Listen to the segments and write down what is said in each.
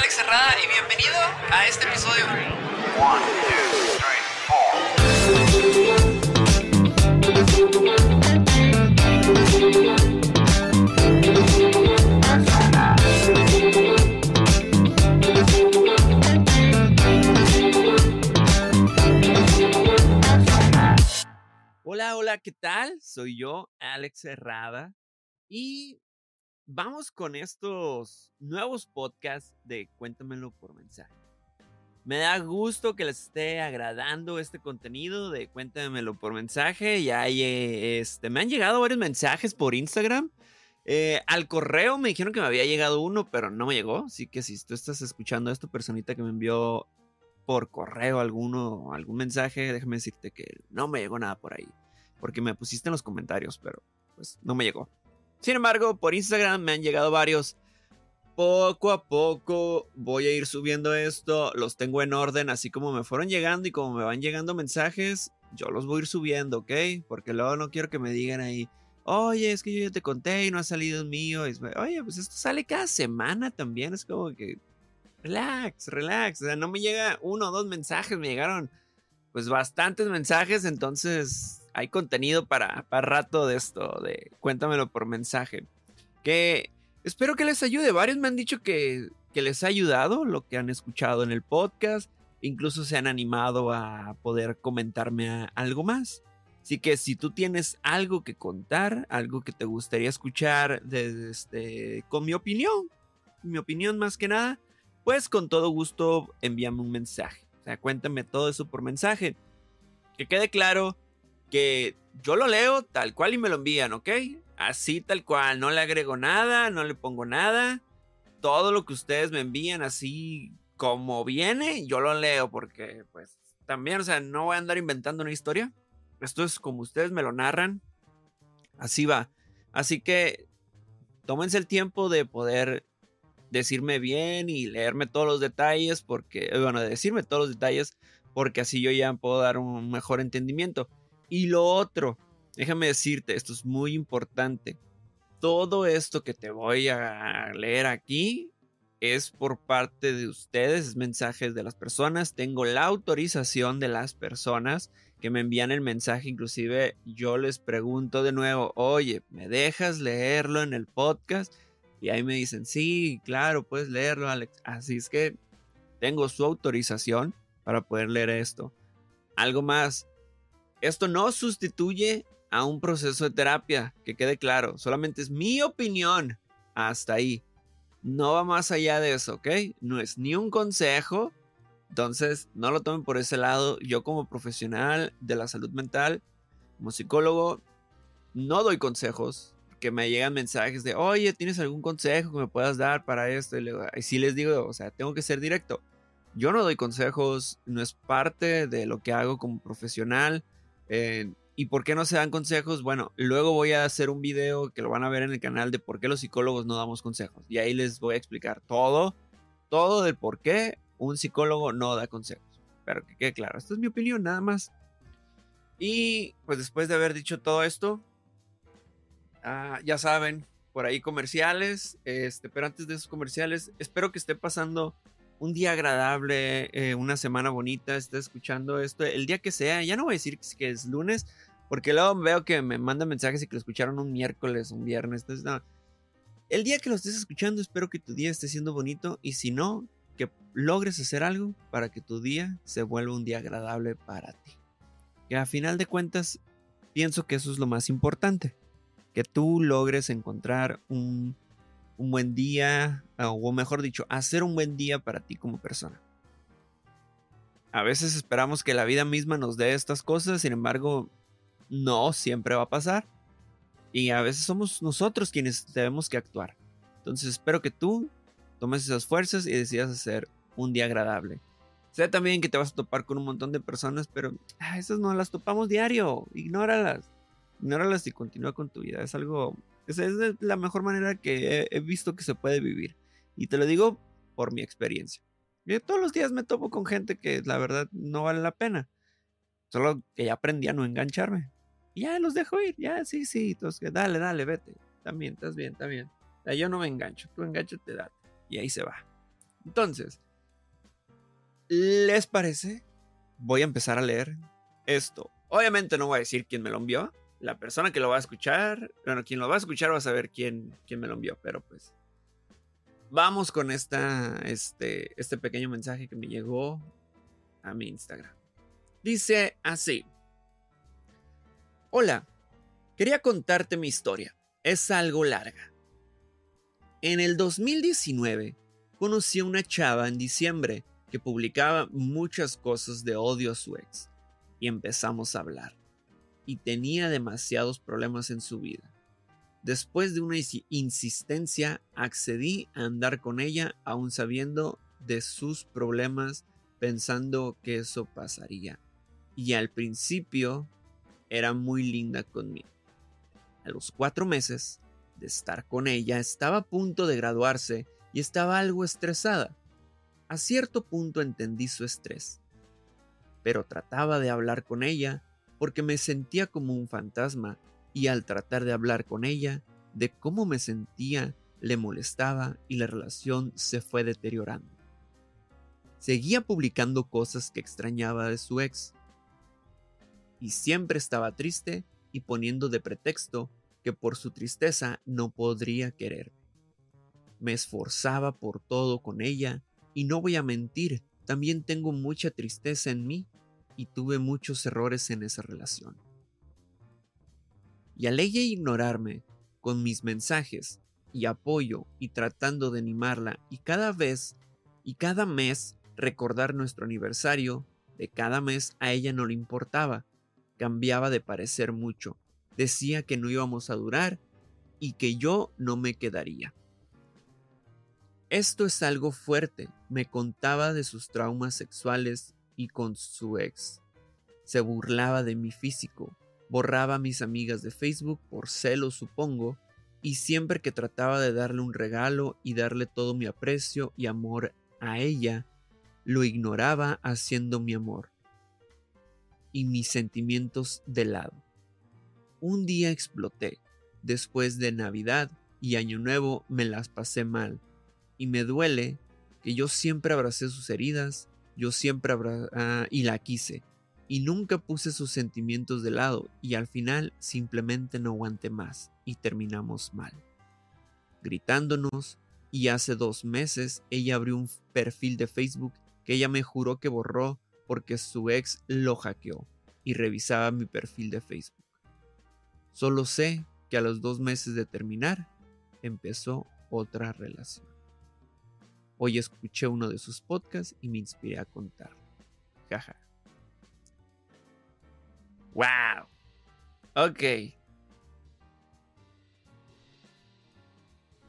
Alex Herrada y bienvenido a este episodio. Hola, hola, ¿qué tal? Soy yo, Alex Herrada, y vamos con estos nuevos podcasts de Cuéntamelo por mensaje. Me da gusto que les esté agradando este contenido de Cuéntamelo por mensaje. Ya eh, este, me han llegado varios mensajes por Instagram. Eh, al correo me dijeron que me había llegado uno, pero no me llegó. Así que si tú estás escuchando a esta personita que me envió por correo alguno, algún mensaje, déjame decirte que no me llegó nada por ahí. Porque me pusiste en los comentarios, pero pues no me llegó. Sin embargo, por Instagram me han llegado varios. Poco a poco voy a ir subiendo esto. Los tengo en orden, así como me fueron llegando y como me van llegando mensajes, yo los voy a ir subiendo, ¿ok? Porque luego no quiero que me digan ahí, oye, es que yo ya te conté y no ha salido el mío. oye, pues esto sale cada semana también. Es como que, relax, relax. O sea, no me llega uno o dos mensajes, me llegaron pues bastantes mensajes, entonces hay contenido para, para rato de esto, de cuéntamelo por mensaje. Que espero que les ayude. Varios me han dicho que, que les ha ayudado lo que han escuchado en el podcast. Incluso se han animado a poder comentarme algo más. Así que si tú tienes algo que contar, algo que te gustaría escuchar este, con mi opinión, mi opinión más que nada, pues con todo gusto envíame un mensaje. O sea, cuéntame todo eso por mensaje. Que quede claro que yo lo leo tal cual y me lo envían, ¿ok? Así tal cual, no le agrego nada, no le pongo nada. Todo lo que ustedes me envían así como viene, yo lo leo porque pues también, o sea, no voy a andar inventando una historia. Esto es como ustedes me lo narran. Así va. Así que tómense el tiempo de poder decirme bien y leerme todos los detalles porque, bueno, decirme todos los detalles porque así yo ya puedo dar un mejor entendimiento. Y lo otro, déjame decirte, esto es muy importante. Todo esto que te voy a leer aquí es por parte de ustedes, es mensajes de las personas. Tengo la autorización de las personas que me envían el mensaje. Inclusive yo les pregunto de nuevo, oye, ¿me dejas leerlo en el podcast? Y ahí me dicen, sí, claro, puedes leerlo, Alex. Así es que tengo su autorización para poder leer esto. Algo más, esto no sustituye a un proceso de terapia, que quede claro, solamente es mi opinión hasta ahí. No va más allá de eso, ¿ok? No es ni un consejo, entonces no lo tomen por ese lado. Yo como profesional de la salud mental, como psicólogo, no doy consejos, que me llegan mensajes de, oye, ¿tienes algún consejo que me puedas dar para esto? Y, si les digo, o sea, tengo que ser directo. Yo no doy consejos, no es parte de lo que hago como profesional. Eh, ¿Y por qué no se dan consejos? Bueno, luego voy a hacer un video que lo van a ver en el canal de por qué los psicólogos no damos consejos. Y ahí les voy a explicar todo, todo del por qué un psicólogo no da consejos. Pero que quede claro, esta es mi opinión nada más. Y pues después de haber dicho todo esto, ah, ya saben, por ahí comerciales. Este, pero antes de esos comerciales, espero que esté pasando un día agradable, eh, una semana bonita, estés escuchando esto, el día que sea, ya no voy a decir que es lunes, porque luego veo que me mandan mensajes y que lo escucharon un miércoles, un viernes, entonces. El día que lo estés escuchando, espero que tu día esté siendo bonito y si no, que logres hacer algo para que tu día se vuelva un día agradable para ti. Que a final de cuentas, pienso que eso es lo más importante, que tú logres encontrar un un buen día, o mejor dicho, hacer un buen día para ti como persona. A veces esperamos que la vida misma nos dé estas cosas, sin embargo, no siempre va a pasar. Y a veces somos nosotros quienes debemos que actuar. Entonces espero que tú tomes esas fuerzas y decidas hacer un día agradable. Sé también que te vas a topar con un montón de personas, pero ah, esas no las topamos diario. Ignóralas. Ignóralas y continúa con tu vida. Es algo esa es la mejor manera que he, visto que se puede vivir. Y te lo digo por mi experiencia. Yo todos los días me topo con gente que la verdad no vale la pena. Solo que ya aprendí a no engancharme. Y ya los dejo ir. Ya, sí, sí. Entonces, dale, dale, vete. También, estás bien, está bien. yo no me engancho. Tú enganchate, date. Y ahí se va. Entonces, ¿les parece? Voy a empezar a leer esto. Obviamente no voy a decir quién me lo envió. La persona que lo va a escuchar, bueno, quien lo va a escuchar va a saber quién, quién me lo envió, pero pues vamos con esta, este, este pequeño mensaje que me llegó a mi Instagram. Dice así. Hola, quería contarte mi historia. Es algo larga. En el 2019 conocí a una chava en diciembre que publicaba muchas cosas de odio a su ex y empezamos a hablar. Y tenía demasiados problemas en su vida. Después de una insistencia, accedí a andar con ella aún sabiendo de sus problemas, pensando que eso pasaría. Y al principio era muy linda conmigo. A los cuatro meses de estar con ella, estaba a punto de graduarse y estaba algo estresada. A cierto punto entendí su estrés, pero trataba de hablar con ella porque me sentía como un fantasma y al tratar de hablar con ella de cómo me sentía, le molestaba y la relación se fue deteriorando. Seguía publicando cosas que extrañaba de su ex y siempre estaba triste y poniendo de pretexto que por su tristeza no podría quererme. Me esforzaba por todo con ella y no voy a mentir, también tengo mucha tristeza en mí y tuve muchos errores en esa relación. Y al ella ignorarme con mis mensajes y apoyo y tratando de animarla y cada vez y cada mes recordar nuestro aniversario, de cada mes a ella no le importaba, cambiaba de parecer mucho, decía que no íbamos a durar y que yo no me quedaría. Esto es algo fuerte, me contaba de sus traumas sexuales y con su ex. Se burlaba de mi físico, borraba a mis amigas de Facebook por celo supongo, y siempre que trataba de darle un regalo y darle todo mi aprecio y amor a ella, lo ignoraba haciendo mi amor y mis sentimientos de lado. Un día exploté. Después de Navidad y Año Nuevo me las pasé mal. Y me duele que yo siempre abracé sus heridas, yo siempre ah, y la quise. Y nunca puse sus sentimientos de lado y al final simplemente no aguanté más y terminamos mal. Gritándonos y hace dos meses ella abrió un perfil de Facebook que ella me juró que borró porque su ex lo hackeó y revisaba mi perfil de Facebook. Solo sé que a los dos meses de terminar empezó otra relación. Hoy escuché uno de sus podcasts y me inspiré a contar. Jaja. Wow. Ok.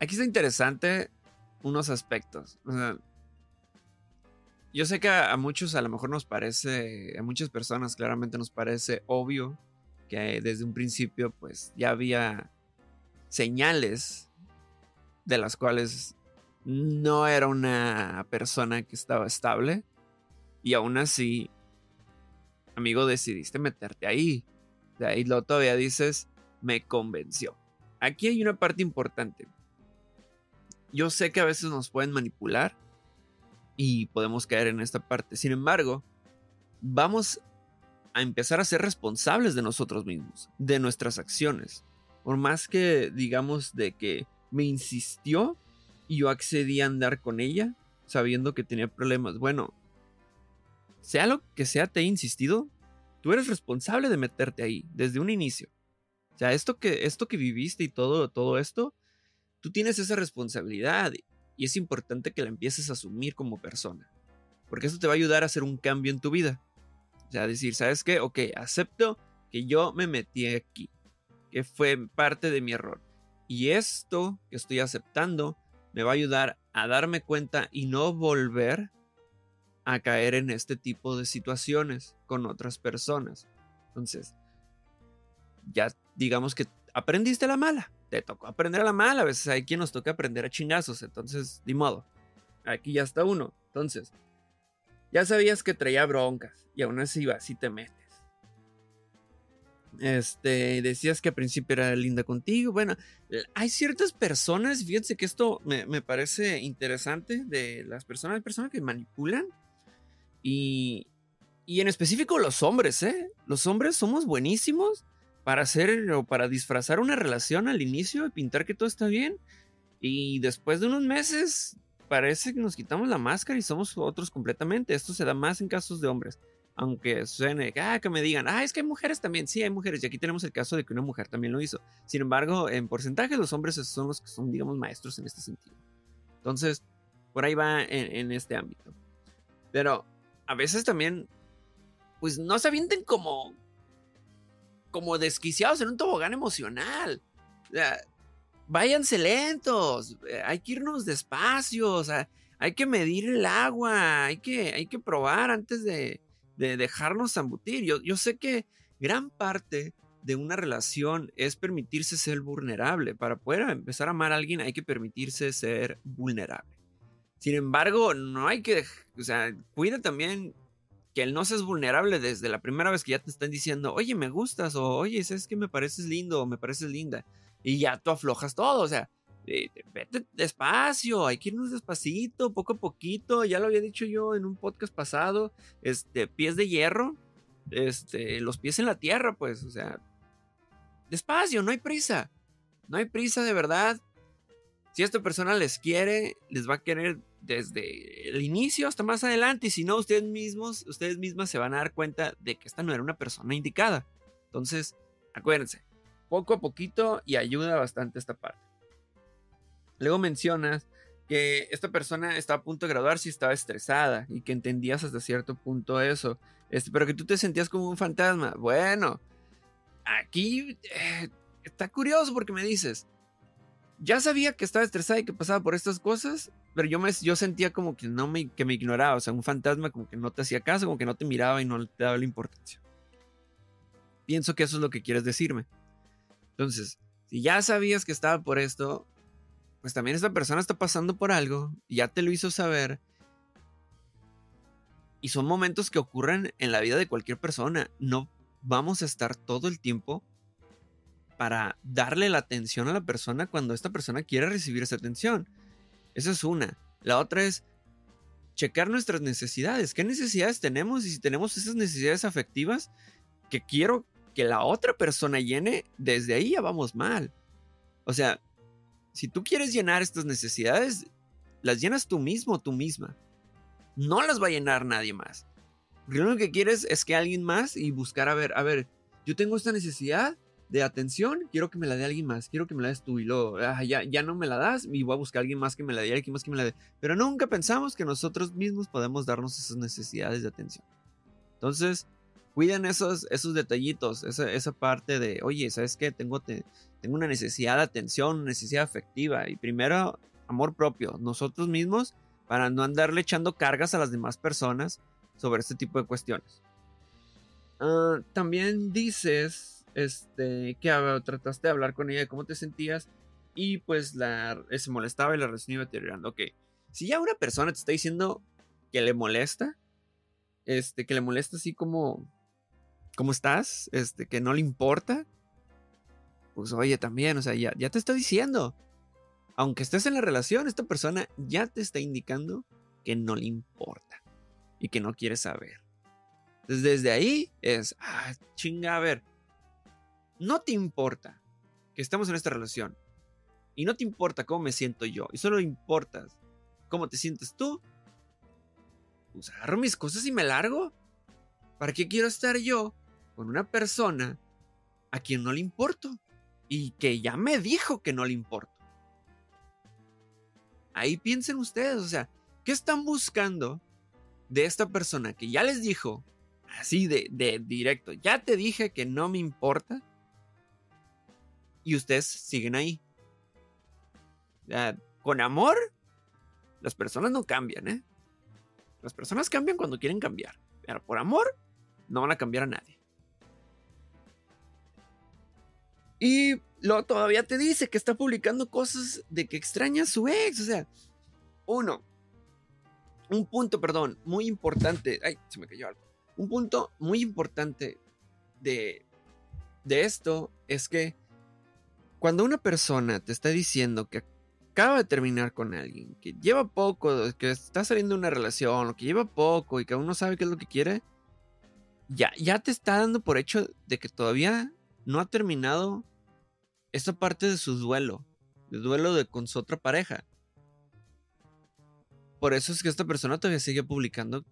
Aquí está interesante unos aspectos. yo sé que a, muchos a lo mejor nos parece, a muchas personas claramente nos parece obvio que desde un principio pues ya había señales de las cuales no era una persona que estaba estable y aún así, amigo, decidiste meterte ahí. De ahí lo todavía dices, me convenció. Aquí hay una parte importante. Yo sé que a veces nos pueden manipular y podemos caer en esta parte. Sin embargo, vamos a empezar a ser responsables de nosotros mismos, de nuestras acciones. Por más que digamos de que me insistió y yo accedí a andar con ella, sabiendo que tenía problemas. Bueno, sea lo que sea te he insistido, tú eres responsable de meterte ahí desde un inicio. O sea, esto que, esto que viviste y todo, todo esto, tú tienes esa responsabilidad y es importante que la empieces a asumir como persona. Porque eso te va a ayudar a hacer un cambio en tu vida. O sea, decir, ¿sabes qué? Ok, acepto que yo me metí aquí, que fue parte de mi error. Y esto que estoy aceptando me va a ayudar a darme cuenta y no volver a caer en este tipo de situaciones con otras personas. Entonces, ya digamos que aprendiste la mala. Te tocó aprender a la mala. A veces hay quien nos toca aprender a chingazos. Entonces, ni modo. Aquí ya está uno. Entonces, ya sabías que traía broncas y aún así vas y te metes. Este, decías que al principio era linda contigo. Bueno, hay ciertas personas, fíjense que esto me, me parece interesante de las personas, hay personas que manipulan y, y en específico los hombres, ¿eh? Los hombres somos buenísimos para hacer o para disfrazar una relación al inicio y pintar que todo está bien. Y después de unos meses parece que nos quitamos la máscara y somos otros completamente. Esto se da más en casos de hombres. Aunque suene, ah, que me digan, ah, es que hay mujeres también. Sí, hay mujeres. Y aquí tenemos el caso de que una mujer también lo hizo. Sin embargo, en porcentaje, los hombres son los que son, digamos, maestros en este sentido. Entonces, por ahí va en, en este ámbito. Pero a veces también, pues no se avienten como, como desquiciados en un tobogán emocional. O sea, váyanse lentos, eh, hay que irnos despacio, hay que medir el agua, hay que, hay que probar antes de, de dejarnos zambutir. Yo, yo sé que gran parte de una relación es permitirse ser vulnerable. Para poder empezar a amar a alguien hay que permitirse ser vulnerable. Sin embargo, no hay que, o sea, cuida también que el no seas vulnerable desde la primera vez que ya te están diciendo, oye, me gustas, o oye, sabes que me pareces lindo, o me pareces linda, y ya tú aflojas todo, o sea, despacio, hay que irnos despacito, poco a poquito, ya lo había dicho yo en un podcast pasado, este, pies de hierro, este, los pies en la tierra, pues, o sea, despacio, no hay prisa, no hay prisa de verdad. Si esta persona les quiere, les va a querer desde el inicio hasta más adelante. Y si no, ustedes mismos, ustedes mismas se van a dar cuenta de que esta no era una persona indicada. Entonces, acuérdense, poco a poquito y ayuda bastante esta parte. Luego mencionas que esta persona estaba a punto de graduarse y estaba estresada y que entendías hasta cierto punto eso, este, pero que tú te sentías como un fantasma. Bueno, aquí eh, está curioso porque me dices, ya sabía que estaba estresada y que pasaba por estas cosas, pero yo, me, yo sentía como que, no me, que me ignoraba, o sea, un fantasma como que no te hacía caso, como que no te miraba y no te daba la importancia. Pienso que eso es lo que quieres decirme. Entonces, si ya sabías que estaba por esto, pues también esta persona está pasando por algo, ya te lo hizo saber. Y son momentos que ocurren en la vida de cualquier persona. No vamos a estar todo el tiempo para darle la atención a la persona cuando esta persona quiere recibir esa atención. Esa es una. La otra es checar nuestras necesidades. ¿Qué necesidades tenemos? Y si tenemos esas necesidades afectivas que quiero que la otra persona llene, desde ahí ya vamos mal. O sea, si tú quieres llenar estas necesidades, las llenas tú mismo, tú misma. No las va a llenar nadie más. Lo único que quieres es que alguien más y buscar a ver, a ver, yo tengo esta necesidad, de atención, quiero que me la dé alguien más, quiero que me la des tú y luego, ah, ya, ya no me la das y voy a buscar a alguien más que me la dé, alguien más que me la dé. Pero nunca pensamos que nosotros mismos podemos darnos esas necesidades de atención. Entonces, cuiden esos, esos detallitos, esa, esa parte de, oye, ¿sabes qué? Tengo, te, tengo una necesidad de atención, una necesidad afectiva. Y primero, amor propio, nosotros mismos, para no andarle echando cargas a las demás personas sobre este tipo de cuestiones. Ah, también dices este, que trataste de hablar con ella de cómo te sentías y pues la, eh, se molestaba y la iba deteriorando. Ok, si ya una persona te está diciendo que le molesta, este, que le molesta así como, ¿cómo estás? Este, que no le importa, pues oye también, o sea, ya, ya te está diciendo. Aunque estés en la relación, esta persona ya te está indicando que no le importa y que no quiere saber. Entonces, desde ahí es, ah, chinga, a ver, no te importa que estamos en esta relación y no te importa cómo me siento yo y solo importas cómo te sientes tú, pues agarro mis cosas y me largo. ¿Para qué quiero estar yo con una persona a quien no le importo y que ya me dijo que no le importo? Ahí piensen ustedes, o sea, ¿qué están buscando de esta persona que ya les dijo, así de, de directo, ya te dije que no me importa? y ustedes siguen ahí. con amor, las personas no cambian, ¿eh? Las personas cambian cuando quieren cambiar. Pero por amor, no van a cambiar a nadie. Y lo todavía te dice que está publicando cosas de que extraña a su ex. O sea, uno, un punto, perdón, muy importante. Ay, se me cayó algo. Un punto muy importante de de esto es que cuando una persona te está diciendo que acaba de terminar con alguien, que lleva poco, que está saliendo de una relación, o que lleva poco y que aún no sabe qué es lo que quiere, ya, ya te está dando por hecho de que todavía no ha terminado esta parte de su duelo, el duelo de con su otra pareja. Por eso es que esta persona todavía sigue publicando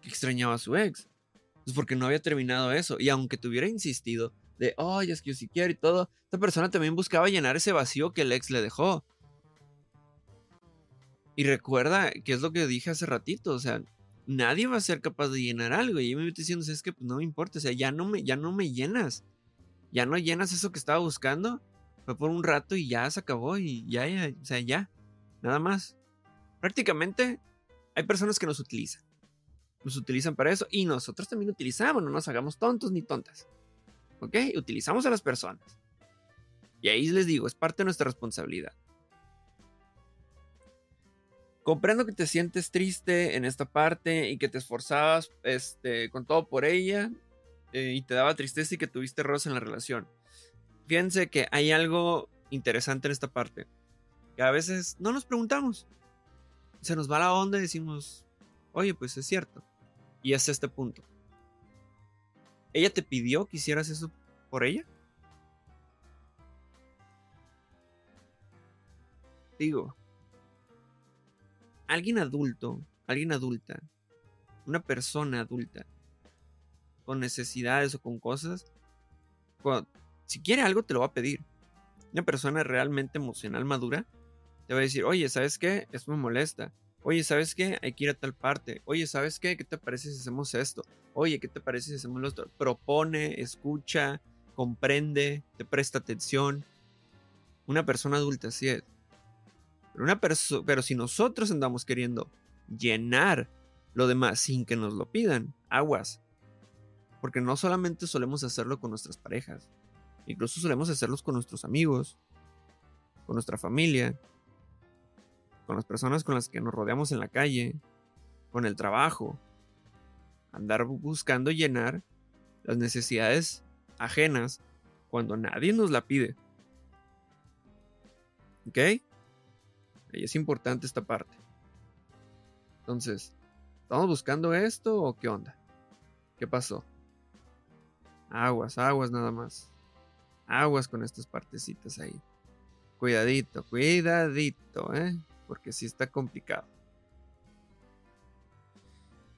que extrañaba a su ex. Pues porque no había terminado eso. Y aunque te hubiera insistido de, oye, es que yo sí quiero y todo, esta persona también buscaba llenar ese vacío que el ex le dejó. Y recuerda que es lo que dije hace ratito, o sea, nadie va a ser capaz de llenar algo. Y yo me estoy diciendo, es que pues, no me importa, o sea, ya no me, ya no me llenas. Ya no llenas eso que estaba buscando. Fue por un rato y ya se acabó y ya, o sea, ya. Nada más. Prácticamente hay personas que nos utilizan. Nos utilizan para eso y nosotros también utilizamos, no nos hagamos tontos ni tontas. ¿Ok? Utilizamos a las personas. Y ahí les digo, es parte de nuestra responsabilidad. Comprendo que te sientes triste en esta parte y que te esforzabas este, con todo por ella eh, y te daba tristeza y que tuviste errores en la relación. Fíjense que hay algo interesante en esta parte. Que a veces no nos preguntamos. Se nos va la onda y decimos, oye, pues es cierto. Y es este punto. ¿Ella te pidió que hicieras eso por ella? Digo, alguien adulto, alguien adulta, una persona adulta, con necesidades o con cosas, si quiere algo te lo va a pedir. Una persona realmente emocional madura te va a decir, oye, ¿sabes qué? Esto me molesta. Oye, ¿sabes qué? Hay que ir a tal parte. Oye, ¿sabes qué? ¿Qué te parece si hacemos esto? Oye, ¿qué te parece si hacemos lo otro? Propone, escucha, comprende, te presta atención. Una persona adulta así es. Pero, una pero si nosotros andamos queriendo llenar lo demás sin que nos lo pidan, aguas. Porque no solamente solemos hacerlo con nuestras parejas, incluso solemos hacerlos con nuestros amigos, con nuestra familia, con las personas con las que nos rodeamos en la calle, con el trabajo. Andar buscando llenar las necesidades ajenas cuando nadie nos la pide. ¿Ok? Y es importante esta parte. Entonces, ¿estamos buscando esto o qué onda? ¿Qué pasó? Aguas, aguas nada más. Aguas con estas partecitas ahí. Cuidadito, cuidadito, ¿eh? Porque sí está complicado.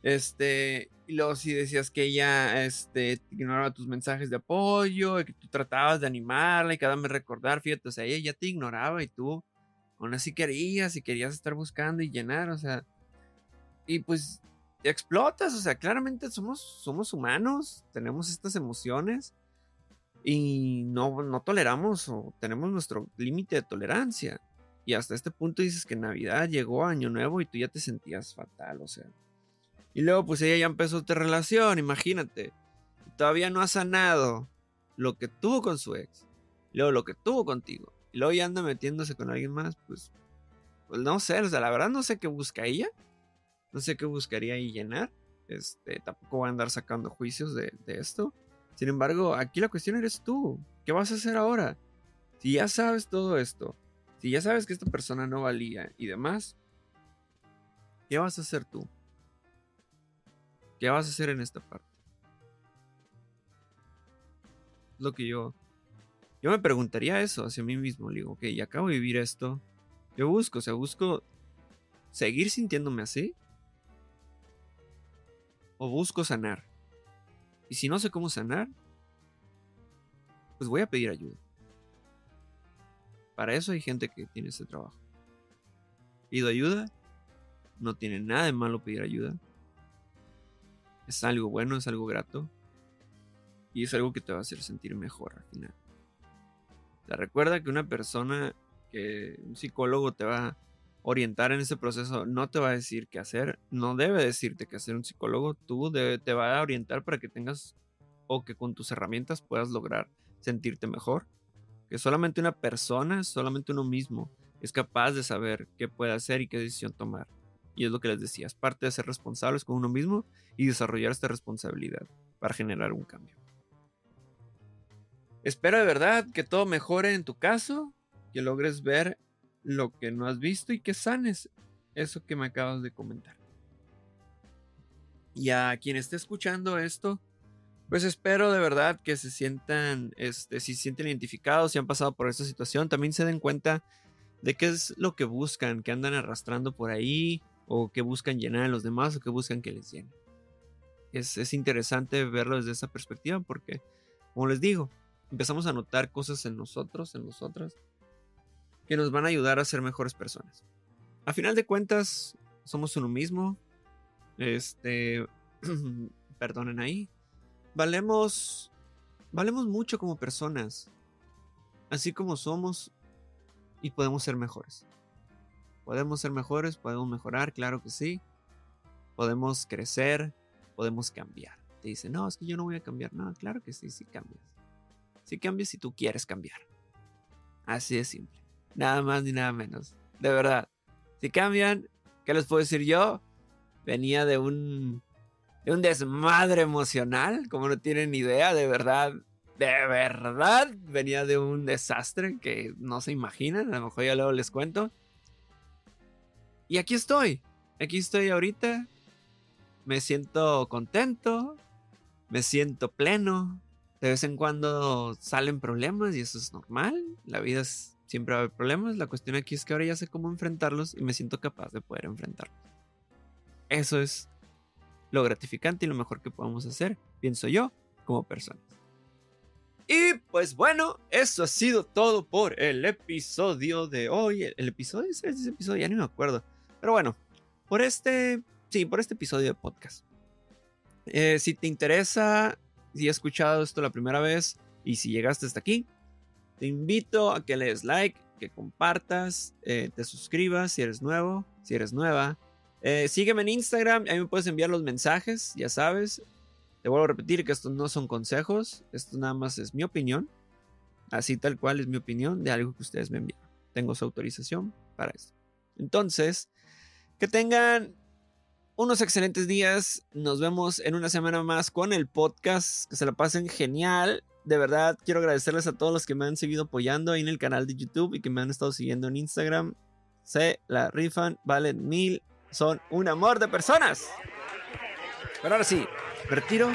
Este, y luego si decías que ella este, ignoraba tus mensajes de apoyo, y que tú tratabas de animarla y cada vez recordar, fíjate, o sea, ella ya te ignoraba y tú aún así querías y querías estar buscando y llenar, o sea, y pues explotas, o sea, claramente somos, somos humanos, tenemos estas emociones y no, no toleramos o tenemos nuestro límite de tolerancia. Y hasta este punto dices que Navidad llegó Año Nuevo y tú ya te sentías fatal, o sea. Y luego pues ella ya empezó otra relación, imagínate. Todavía no ha sanado lo que tuvo con su ex. Luego lo que tuvo contigo y luego ya anda metiéndose con alguien más, pues, pues no sé, o sea, la verdad no sé qué busca ella, no sé qué buscaría ahí llenar, este, tampoco voy a andar sacando juicios de, de esto. Sin embargo, aquí la cuestión eres tú, ¿qué vas a hacer ahora? Si ya sabes todo esto, si ya sabes que esta persona no valía y demás, ¿qué vas a hacer tú? ¿Qué vas a hacer en esta parte? Lo que yo yo me preguntaría eso hacia mí mismo. Digo, ok, ya acabo de vivir esto. ¿Qué busco? O sea, busco seguir sintiéndome así. O busco sanar. Y si no sé cómo sanar, pues voy a pedir ayuda. Para eso hay gente que tiene ese trabajo. Pido ayuda. No tiene nada de malo pedir ayuda. Es algo bueno, es algo grato. Y es algo que te va a hacer sentir mejor al final. Te recuerda que una persona, que un psicólogo te va orientar en ese proceso, no te va a decir qué hacer, no debe decirte qué hacer un psicólogo, tú te va a orientar para que tengas o que con tus herramientas puedas lograr sentirte mejor. Que solamente una persona, solamente uno mismo, es capaz de saber qué puede hacer y qué decisión tomar. Y es lo que les decía, es parte de ser responsables con uno mismo y desarrollar esta responsabilidad para generar un cambio. Espero de verdad que todo mejore en tu caso, que logres ver lo que no has visto y que sanes eso que me acabas de comentar. Y a quien esté escuchando esto, pues espero de verdad que se sientan, este, si sienten identificados, si han pasado por esta situación, también se den cuenta de qué es lo que buscan, que andan arrastrando por ahí, o que buscan llenar a los demás, o que buscan que les llenen. Es, es interesante verlo desde esa perspectiva porque, como les digo, empezamos a notar cosas en nosotros, en nosotras, que nos van a ayudar a ser mejores personas. A final de cuentas, somos uno mismo. Este, perdonen ahí. Valemos, valemos mucho como personas. Así como somos y podemos ser mejores. Podemos ser mejores, podemos mejorar, claro que sí. Podemos crecer, podemos cambiar. Te dicen, no, es que yo no voy a cambiar. No, claro que sí, sí cambias. Sí cambias si tú quieres cambiar. Así de simple. Nada más ni nada menos. De verdad. Si cambian, ¿qué les puedo decir yo? Venía de un, de un desmadre emocional, como no tienen idea, de verdad. De verdad, venía de un desastre que no se imaginan. A lo mejor ya luego les cuento. Y aquí estoy. Aquí estoy ahorita. Me siento contento. Me siento pleno. De vez en cuando salen problemas y eso es normal. La vida es Siempre va a haber problemas. La cuestión aquí es que ahora ya sé cómo enfrentarlos y me siento capaz de poder enfrentarlos. Eso es lo gratificante y lo mejor que podemos hacer, pienso yo, como personas. Y pues bueno, eso ha sido todo por el episodio de hoy. ¿El episodio? ¿Es ese episodio? Ya ni me acuerdo. Pero bueno, por este, sí, por este episodio de podcast. Eh, si te interesa, si has escuchado esto la primera vez y si llegaste hasta aquí, te invito a que le des like, que compartas, eh, te suscribas si eres nuevo, si eres nueva. Eh, sígueme en Instagram, ahí me puedes enviar los mensajes, ya sabes. Te vuelvo a repetir que estos no son consejos, esto nada más es mi opinión. Así tal cual es mi opinión de algo que ustedes me envían. Tengo su autorización para esto. Entonces, que tengan unos excelentes días. Nos vemos en una semana más con el podcast. Que se la pasen genial de verdad quiero agradecerles a todos los que me han seguido apoyando ahí en el canal de YouTube y que me han estado siguiendo en Instagram. Se la rifan, valen mil, son un amor de personas. Pero ahora sí, retiro.